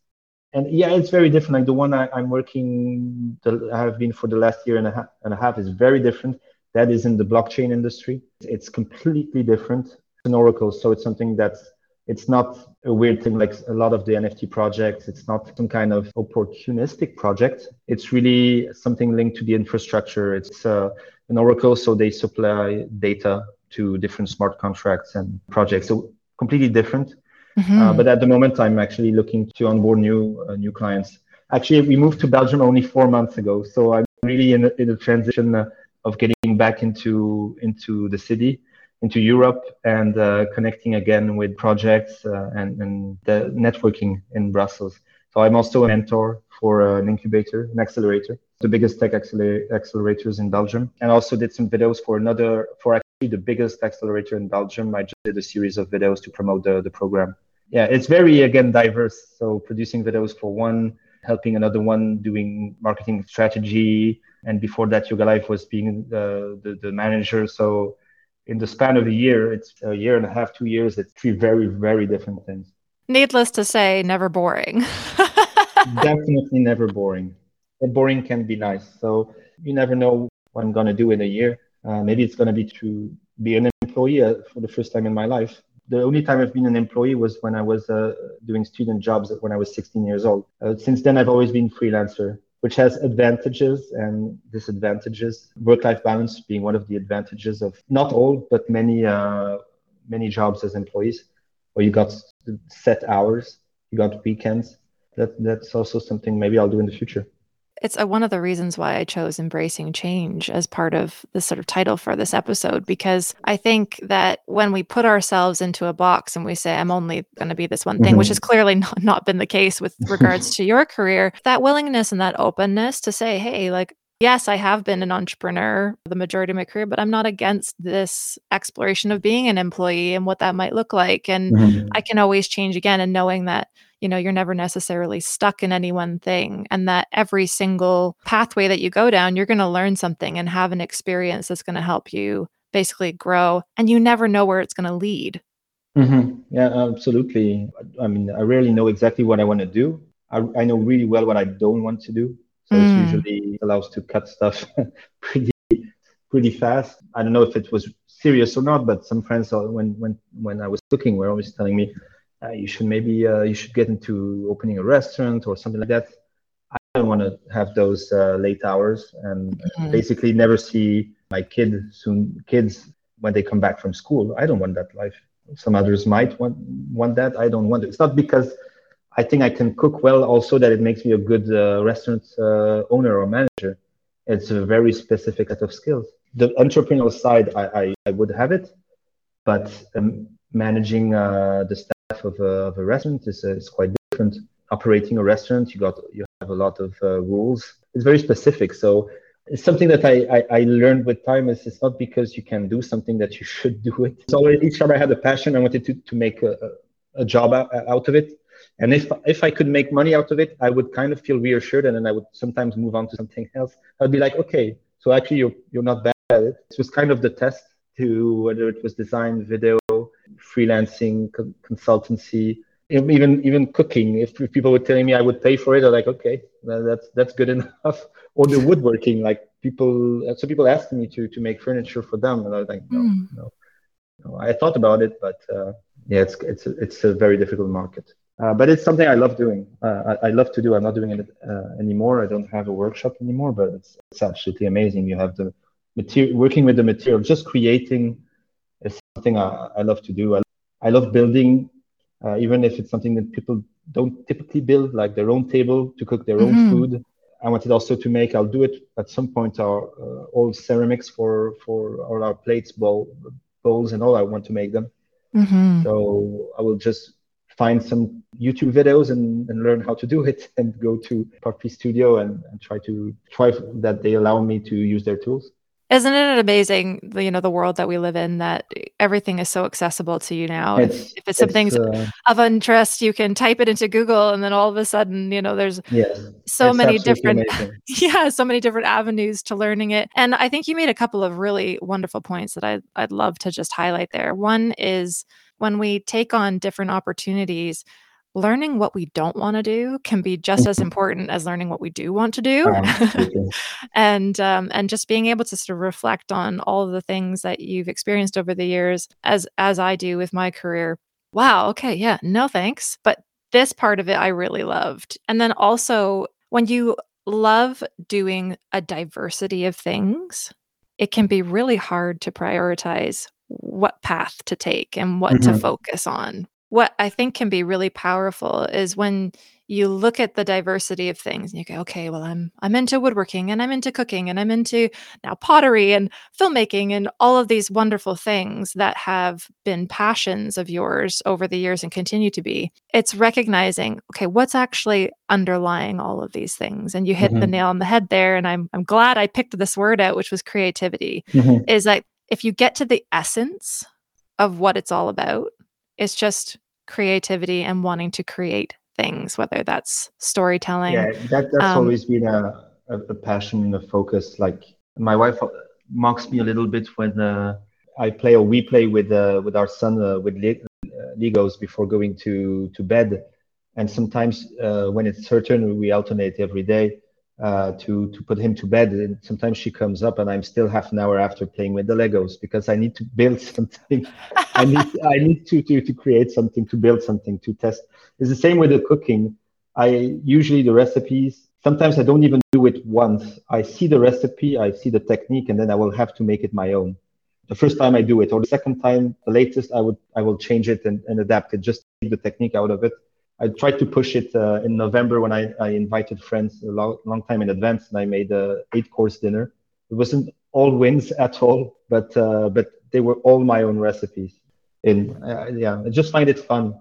And yeah, it's very different. Like the one I, am working, the, I have been for the last year and a, half, and a half is very different. That is in the blockchain industry. It's completely different. It's an oracle, so it's something that's it's not a weird thing like a lot of the NFT projects. It's not some kind of opportunistic project. It's really something linked to the infrastructure. It's uh, an Oracle, so they supply data to different smart contracts and projects. So completely different. Mm-hmm. Uh, but at the moment, I'm actually looking to onboard new uh, new clients. Actually, we moved to Belgium only four months ago, so I'm really in in a transition uh, of getting back into into the city into Europe and uh, connecting again with projects uh, and, and the networking in Brussels. So I'm also a mentor for uh, an incubator, an accelerator, the biggest tech acceler- accelerators in Belgium, and also did some videos for another, for the biggest accelerator in Belgium. I just did a series of videos to promote the, the program. Yeah, it's very, again, diverse. So producing videos for one, helping another one doing marketing strategy. And before that, Yoga Life was being the, the, the manager. So in the span of a year, it's a year and a half, two years, it's three very, very different things. Needless to say, never boring. Definitely never boring. But boring can be nice. So you never know what I'm going to do in a year. Uh, maybe it's going to be to be an employee uh, for the first time in my life. The only time I've been an employee was when I was uh, doing student jobs when I was 16 years old. Uh, since then, I've always been freelancer which has advantages and disadvantages. Work-life balance being one of the advantages of not all, but many uh, many jobs as employees, where you got set hours, you got weekends. That that's also something maybe I'll do in the future it's a, one of the reasons why I chose embracing change as part of the sort of title for this episode because I think that when we put ourselves into a box and we say I'm only going to be this one thing, mm-hmm. which has clearly not, not been the case with regards to your career, that willingness and that openness to say, hey, like yes, I have been an entrepreneur the majority of my career, but I'm not against this exploration of being an employee and what that might look like. And mm-hmm. I can always change again and knowing that, you know, you're never necessarily stuck in any one thing and that every single pathway that you go down, you're going to learn something and have an experience that's going to help you basically grow. And you never know where it's going to lead. Mm-hmm. Yeah, absolutely. I mean, I rarely know exactly what I want to do. I, I know really well what I don't want to do. So mm. it usually allows to cut stuff pretty pretty fast. I don't know if it was serious or not, but some friends when when when I was looking were always telling me uh, you should maybe uh, you should get into opening a restaurant or something like that. I don't want to have those uh, late hours and mm-hmm. basically never see my kid soon kids when they come back from school. I don't want that life. Some others might want want that. I don't want it. It's not because I think I can cook well. Also, that it makes me a good uh, restaurant uh, owner or manager. It's a very specific set of skills. The entrepreneurial side, I, I, I would have it, but um, managing uh, the staff of a, of a restaurant is, uh, quite different. Operating a restaurant, you got you have a lot of uh, rules. It's very specific. So it's something that I, I, I, learned with time is it's not because you can do something that you should do it. So each time I had a passion, I wanted to, to make a, a job out, out of it. And if if I could make money out of it, I would kind of feel reassured, and then I would sometimes move on to something else. I'd be like, okay, so actually you're you're not bad at it. It was kind of the test to whether it was design, video, freelancing, co- consultancy, even even cooking. If, if, people were telling me I would pay for it, I'm like, okay, that's that's good enough. or the woodworking, like people, so people asked me to to make furniture for them, and I was like, no, mm. no, no. I thought about it, but uh, yeah, it's it's a, it's a very difficult market. Uh, but it's something I love doing. Uh, I, I, love to do. I'm not doing it uh, anymore. I don't have a workshop anymore, but it's, it's absolutely amazing. You have the material, working with the material, just creating is something I, I love to do. I, I love building, uh, even if it's something that people don't typically build, like their own table to cook their mm-hmm. own food. I wanted also to make. I'll do it at some point. Our uh, all ceramics for for all our plates, bowl, bowls, and all. I want to make them. Mm-hmm. So I will just find some YouTube videos and, and learn how to do it and go to Puffy Studio and, and try to try that they allow me to use their tools. Isn't it amazing, you know, the world that we live in that everything is so accessible to you now? It's, if it's something uh, of interest, you can type it into Google and then all of a sudden, you know, there's so many different yeah, so many different avenues to learning it. And I think you made a couple of really wonderful points that I I'd love to just highlight there. One is when we take on different opportunities, learning what we don't want to do can be just as important as learning what we do want to do. And um, and just being able to sort of reflect on all of the things that you've experienced over the years as as i do with my career. Wow okay yeah no thanks but this part of it i really loved. And then also when you love doing a diversity of things it can be really hard to prioritize what path to take and what mm-hmm. to focus on. What I think can be really powerful is when you look at the diversity of things and you go okay well i'm i'm into woodworking and i'm into cooking and i'm into now pottery and filmmaking and all of these wonderful things that have been passions of yours over the years and continue to be it's recognizing okay what's actually underlying all of these things and you hit mm-hmm. the nail on the head there and i'm i'm glad i picked this word out which was creativity mm-hmm. is that if you get to the essence of what it's all about, it's just creativity and wanting to create things, whether that's storytelling. Yeah, that, that's um, always been a, a, a, passion and a focus. Like my wife mocks me a little bit when uh, I play or we play with uh, with our son uh, with Le- uh, Legos before going to to bed, and sometimes uh, when it's her turn, we alternate every day uh, to to put him to bed. And sometimes she comes up, and I'm still half an hour after playing with the Legos because I need to build something. I need I need to, to to create something, to build something, to test. It's the same with the cooking. I usually the recipes. Sometimes I don't even do it once. I see the recipe, I see the technique, and then I will have to make it my own. The first time I do it, or the second time, the latest, I would I will change it and, and adapt it, just take the technique out of it I tried to push it uh, in November when I, I invited friends a long, long time in advance, and I made a eight course dinner. It wasn't all wins at all, but uh, but they were all my own recipes. And uh, yeah, I just find it fun.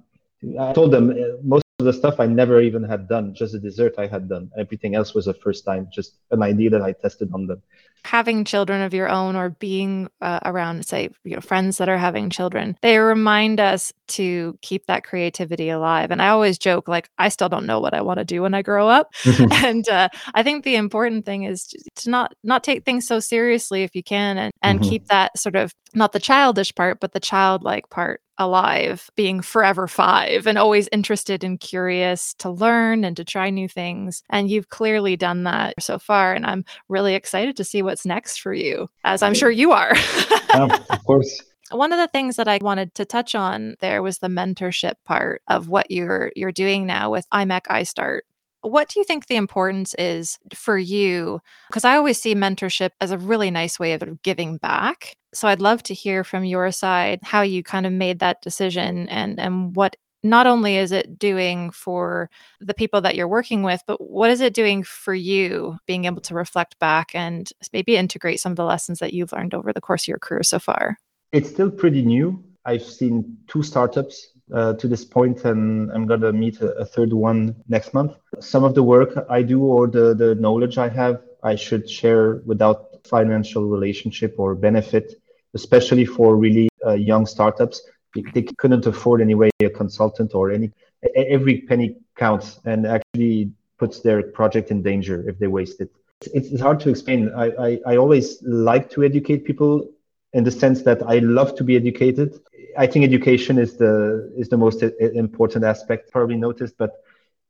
I told them uh, most of the stuff I never even had done, just the dessert I had done. Everything else was a first time, just an idea that I tested on them having children of your own or being uh, around say you know friends that are having children they remind us to keep that creativity alive and i always joke like i still don't know what i want to do when i grow up and uh, i think the important thing is to not not take things so seriously if you can and, and mm-hmm. keep that sort of not the childish part but the childlike part alive, being forever five and always interested and curious to learn and to try new things. And you've clearly done that so far. And I'm really excited to see what's next for you, as I'm sure you are. of course. One of the things that I wanted to touch on there was the mentorship part of what you're you're doing now with IMEC iStart. What do you think the importance is for you? Because I always see mentorship as a really nice way of giving back. So I'd love to hear from your side how you kind of made that decision and and what not only is it doing for the people that you're working with, but what is it doing for you being able to reflect back and maybe integrate some of the lessons that you've learned over the course of your career so far? It's still pretty new. I've seen two startups uh, to this point, and I'm going to meet a, a, third one next month. Some of the work I do or the, the knowledge I have, I should share without financial relationship or benefit, especially for really uh, young startups. They, they couldn't afford anyway a consultant or any. Every penny counts and actually puts their project in danger if they waste it. It's, hard to explain. I, I, I always like to educate people in the sense that I love to be educated I think education is the is the most important aspect. Probably noticed, but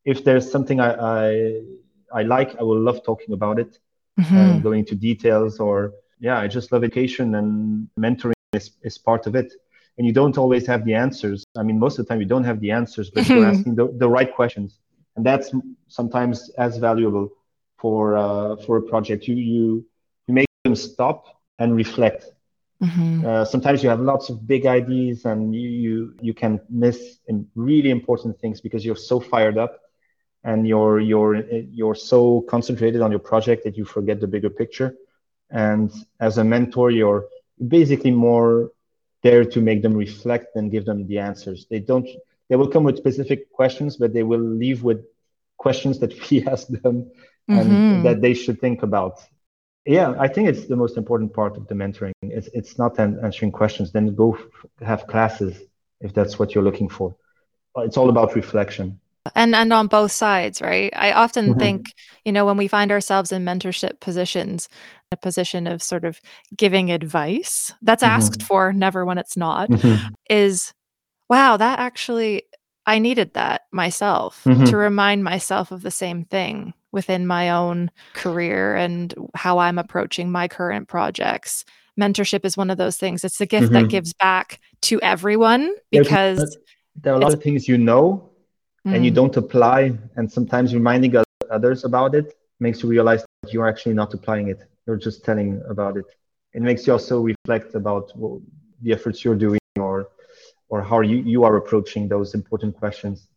if there's something I I, I like, I will love talking about it mm-hmm. and going into details. Or yeah, I just love education and mentoring is, is part of it. And you don't always have the answers. I mean, most of the time you don't have the answers, but you're asking the, the right questions, and that's sometimes as valuable for uh, for a project. You you you make them stop and reflect Mm-hmm. Uh, sometimes you have lots of big ideas and you, you you can miss really important things because you're so fired up and you're you're you're so concentrated on your project that you forget the bigger picture. And as a mentor, you're basically more there to make them reflect and give them the answers. They don't they will come with specific questions, but they will leave with questions that we ask them and mm-hmm. that they should think about yeah i think it's the most important part of the mentoring it's, it's not answering questions then go f- have classes if that's what you're looking for it's all about reflection and and on both sides right i often mm-hmm. think you know when we find ourselves in mentorship positions a position of sort of giving advice that's mm-hmm. asked for never when it's not mm-hmm. is wow that actually i needed that myself mm-hmm. to remind myself of the same thing within my own career and how I'm approaching my current projects. Mentorship is one of those things. It's a gift mm-hmm. that gives back to everyone because there are a lot of things you know mm. and you mm. don't apply, and sometimes reminding others about it makes you realize that you're actually not applying it. You're just telling about it. It makes you also reflect about the efforts you're doing or or how you, you are approaching those important questions.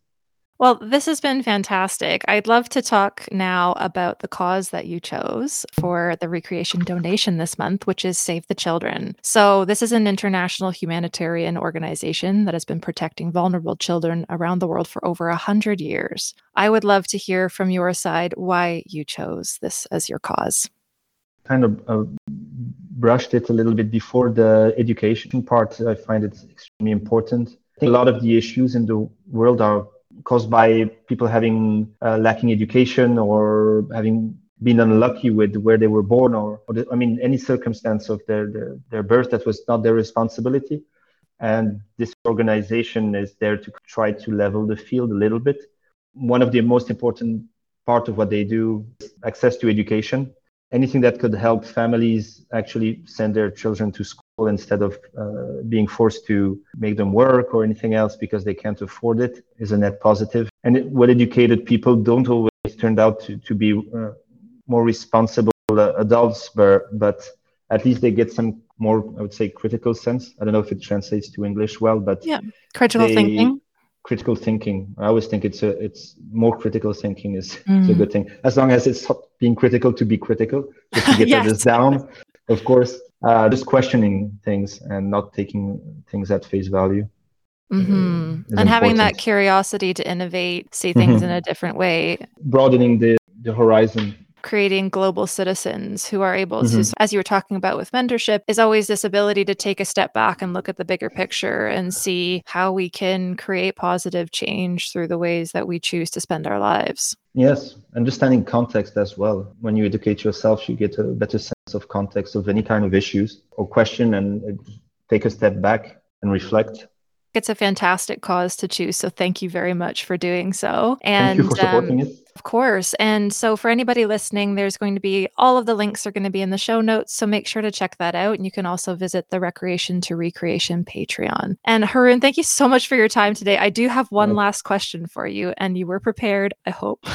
Well, this has been fantastic. I'd love to talk now about the cause that you chose for the recreation donation this month, which is Save the Children. So, this is an international humanitarian organization that has been protecting vulnerable children around the world for over 100 years. I would love to hear from your side why you chose this as your cause. Kind of uh, brushed it a little bit before the education part. I find it extremely important. I think a lot of the issues in the world are caused by people having uh, lacking education or having been unlucky with where they were born or, or the, I mean any circumstance of their, their their birth that was not their responsibility. And this organization is there to try to level the field a little bit. One of the most important part of what they do is access to education. Anything that could help families actually send their children to school instead of uh, being forced to make them work or anything else because they can't afford it is a net positive. And well educated people don't always turn out to, to be uh, more responsible uh, adults, but, but at least they get some more, I would say, critical sense. I don't know if it translates to English well, but yeah, critical they, thinking. Critical thinking. I always think it's a, it's more critical thinking is, mm. is a mm. good thing. As long as it's being critical to be critical, get yes. others down, of course uh, just questioning things and not taking things at face value. Mm-hmm. And having that curiosity to innovate, see things mm-hmm. in a different way, broadening the, the horizon creating global citizens who are able mm-hmm. to, as you were talking about with mentorship, is always this ability to take a step back and look at the bigger picture and see how we can create positive change through the ways that we choose to spend our lives. Yes, understanding context as well. When you educate yourself, you get a better sense of context of any kind of issues or question and take a step back and reflect it's a fantastic cause to choose. So thank you very much for doing so. And thank you for supporting um, it. Of course. And so for anybody listening, there's going to be all of the links are going to be in the show notes. So make sure to check that out. And you can also visit the Recreation to Recreation Patreon. And Haroun, thank you so much for your time today. I do have one last question for you, and you were prepared, I hope,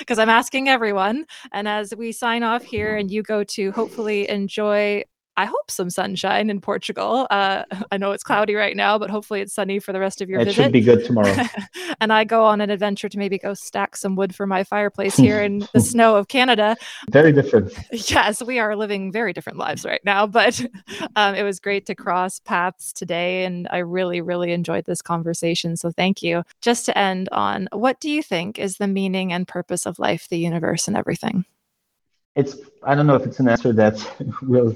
because I'm asking everyone. And as we sign off here and you go to hopefully enjoy I hope some sunshine in Portugal. Uh, I know it's cloudy right now, but hopefully it's sunny for the rest of your it visit. It should be good tomorrow. and I go on an adventure to maybe go stack some wood for my fireplace here in the snow of Canada. Very different. Yes, we are living very different lives right now, but um, it was great to cross paths today. And I really, really enjoyed this conversation. So thank you. Just to end on, what do you think is the meaning and purpose of life, the universe, and everything? It's, I don't know if it's an answer that will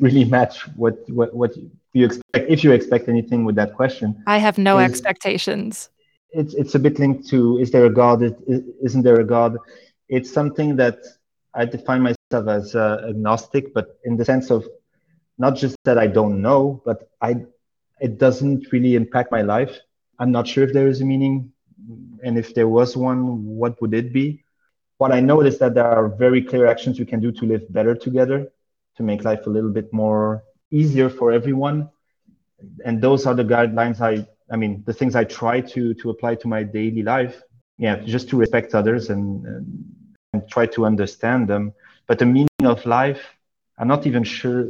really match what what what you expect if you expect anything with that question. I have no is, expectations. It's it's a bit linked to is there a God? Isn't there a God? It's something that I define myself as uh, agnostic, but in the sense of not just that I don't know, but I it doesn't really impact my life. I'm not sure if there is a meaning, and if there was one, what would it be? What I know is that there are very clear actions we can do to live better together to make life a little bit more easier for everyone. And those are the guidelines I, I mean, the things I try to to apply to my daily life. Yeah, just to respect others and, and, and try to understand them. But the meaning of life, I'm not even sure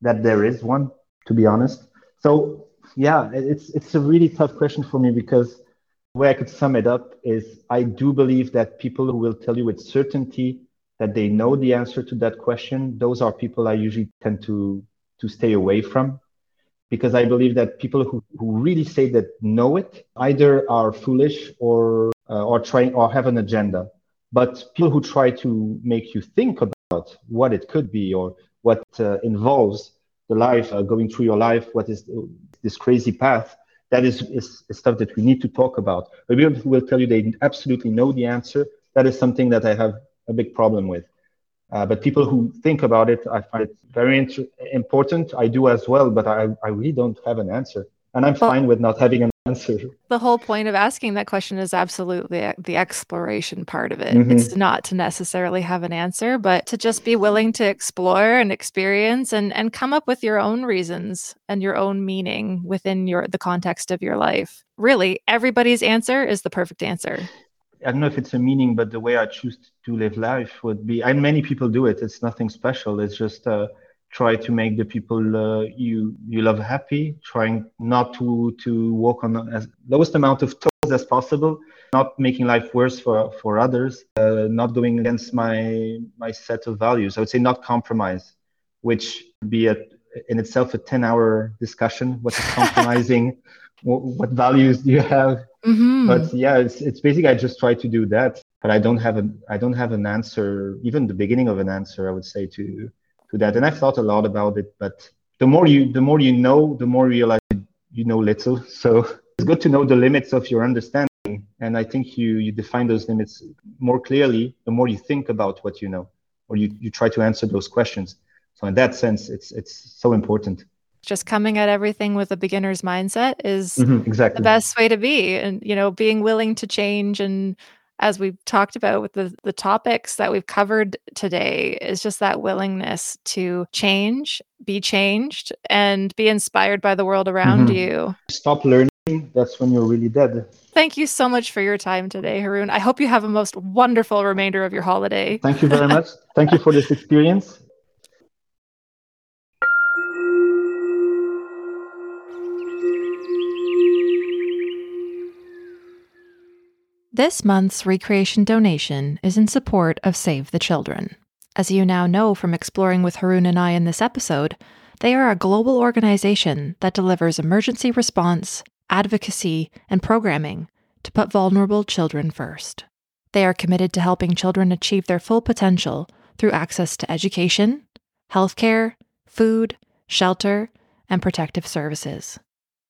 that there is one, to be honest. So yeah, it's it's a really tough question for me because the way I could sum it up is I do believe that people who will tell you with certainty that they know the answer to that question, those are people I usually tend to to stay away from because I believe that people who, who really say that know it either are foolish or uh, or trying or have an agenda. But people who try to make you think about what it could be or what uh, involves the life uh, going through your life, what is this crazy path, that is, is, is stuff that we need to talk about. But people who will tell you they absolutely know the answer, that is something that I have a big problem with. Uh, but people who think about it, I find it very int- important. I do as well, but I, I really don't have an answer. And I'm fine with not having an answer. The whole point of asking that question is absolutely the exploration part of it. Mm-hmm. It's not to necessarily have an answer, but to just be willing to explore and experience and, and come up with your own reasons and your own meaning within your the context of your life. Really, everybody's answer is the perfect answer. I don't know if it's a meaning, but the way I choose to live life would be, and many people do it. It's nothing special. It's just uh, try to make the people uh, you you love happy. Trying not to to walk on as lowest amount of toes as possible. Not making life worse for for others. Uh, not going against my my set of values. I would say not compromise, which be a, in itself a ten hour discussion. What is compromising? What, what values do you have? Mm-hmm. But yeah, it's it's basically I just try to do that, but I don't have a I don't have an answer, even the beginning of an answer. I would say to to that, and I've thought a lot about it. But the more you the more you know, the more you realize you know little. So it's good to know the limits of your understanding, and I think you you define those limits more clearly the more you think about what you know, or you you try to answer those questions. So in that sense, it's it's so important just coming at everything with a beginner's mindset is mm-hmm, exactly. the best way to be. And you know being willing to change and as we've talked about with the, the topics that we've covered today is just that willingness to change be changed and be inspired by the world around mm-hmm. you. Stop learning. That's when you're really dead. Thank you so much for your time today Haroun. I hope you have a most wonderful remainder of your holiday. Thank you very much. Thank you for this experience This month's recreation donation is in support of Save the Children. As you now know from exploring with Haroun and I in this episode, They are a global organization that delivers emergency response, advocacy, and programming to put vulnerable children first. They are committed to helping children achieve their full potential through access to education, healthcare, food, shelter, and protective services.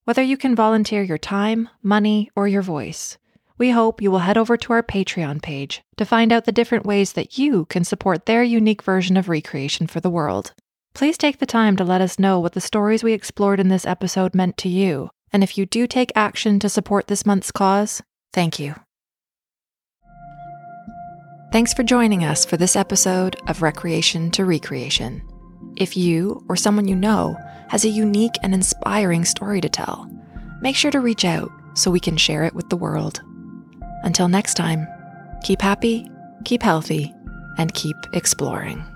Whether you can volunteer your time, money, or your voice, we hope you will head over to our Patreon page to find out the different ways that you can support their unique version of recreation for the world. Please take the time to let us know what the stories we explored in this episode meant to you, and if you do take action to support this month's cause, thank you. Thanks for joining us for this episode of Recreation to Recreation. If you or someone you know has a unique and inspiring story to tell, make sure to reach out so we can share it with the world. Until next time, keep happy, keep healthy, and keep exploring.